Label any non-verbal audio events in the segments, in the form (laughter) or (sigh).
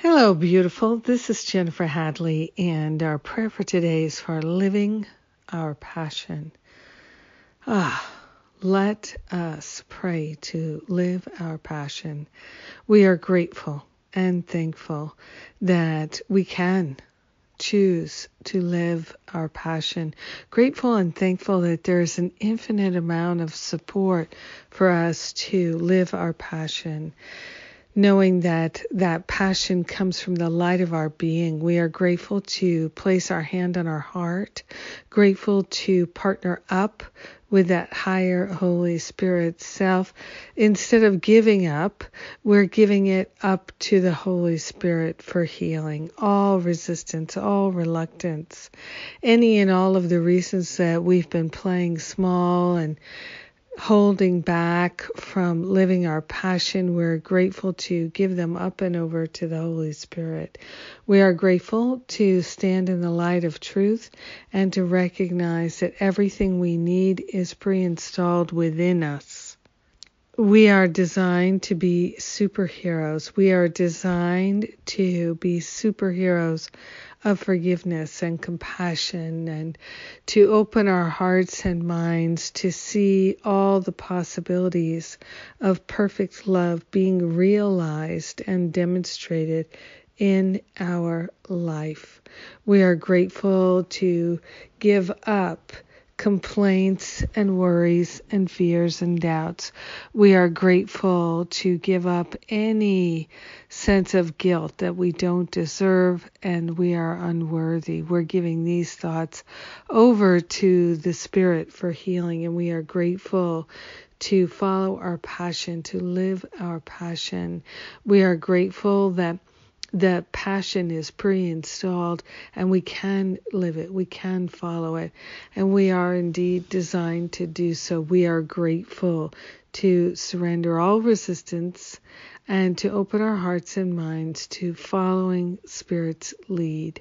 Hello, beautiful. This is Jennifer Hadley, and our prayer for today is for living our passion. Ah, let us pray to live our passion. We are grateful and thankful that we can choose to live our passion. Grateful and thankful that there's an infinite amount of support for us to live our passion knowing that that passion comes from the light of our being. We are grateful to place our hand on our heart, grateful to partner up with that higher Holy Spirit self. Instead of giving up, we're giving it up to the Holy Spirit for healing. All resistance, all reluctance, any and all of the reasons that we've been playing small and holding back from living our passion. We're grateful to give them up and over to the Holy Spirit. We are grateful to stand in the light of truth and to recognize that everything we need is pre installed within us. We are designed to be superheroes. We are designed to be superheroes of forgiveness and compassion and to open our hearts and minds to see all the possibilities of perfect love being realized and demonstrated in our life. We are grateful to give up complaints and worries and fears and doubts. We are grateful to give up any sense of guilt that we don't deserve and we are unworthy. We're giving these thoughts over to the Spirit for healing, and we are grateful to follow our passion, to live our passion. We are grateful that the passion is pre installed and we can live it, we can follow it, and we are indeed designed to do so. We are grateful to surrender all resistance and to open our hearts and minds to following Spirit's lead.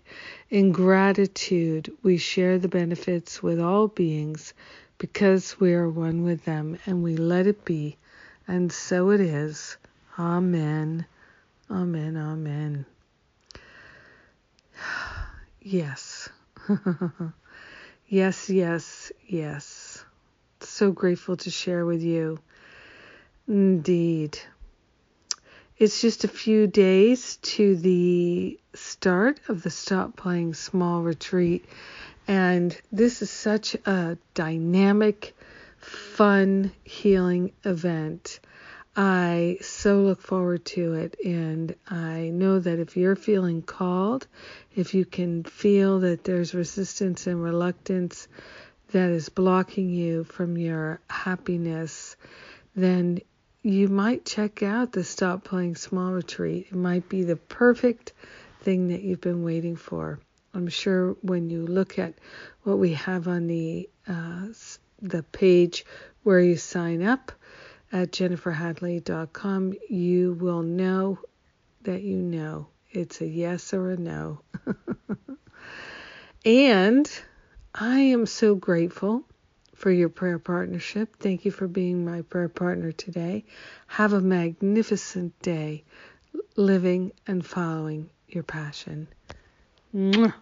In gratitude, we share the benefits with all beings because we are one with them and we let it be. And so it is. Amen. Amen. Amen. Yes. (laughs) yes, yes, yes. So grateful to share with you. Indeed. It's just a few days to the start of the Stop Playing Small retreat, and this is such a dynamic, fun, healing event. I so look forward to it, and I know that if you're feeling called, if you can feel that there's resistance and reluctance that is blocking you from your happiness, then you might check out the Stop Playing Small retreat. It might be the perfect thing that you've been waiting for. I'm sure when you look at what we have on the uh, the page where you sign up, at jenniferhadley.com, you will know that you know it's a yes or a no. (laughs) and I am so grateful for your prayer partnership. Thank you for being my prayer partner today. Have a magnificent day living and following your passion. Mwah.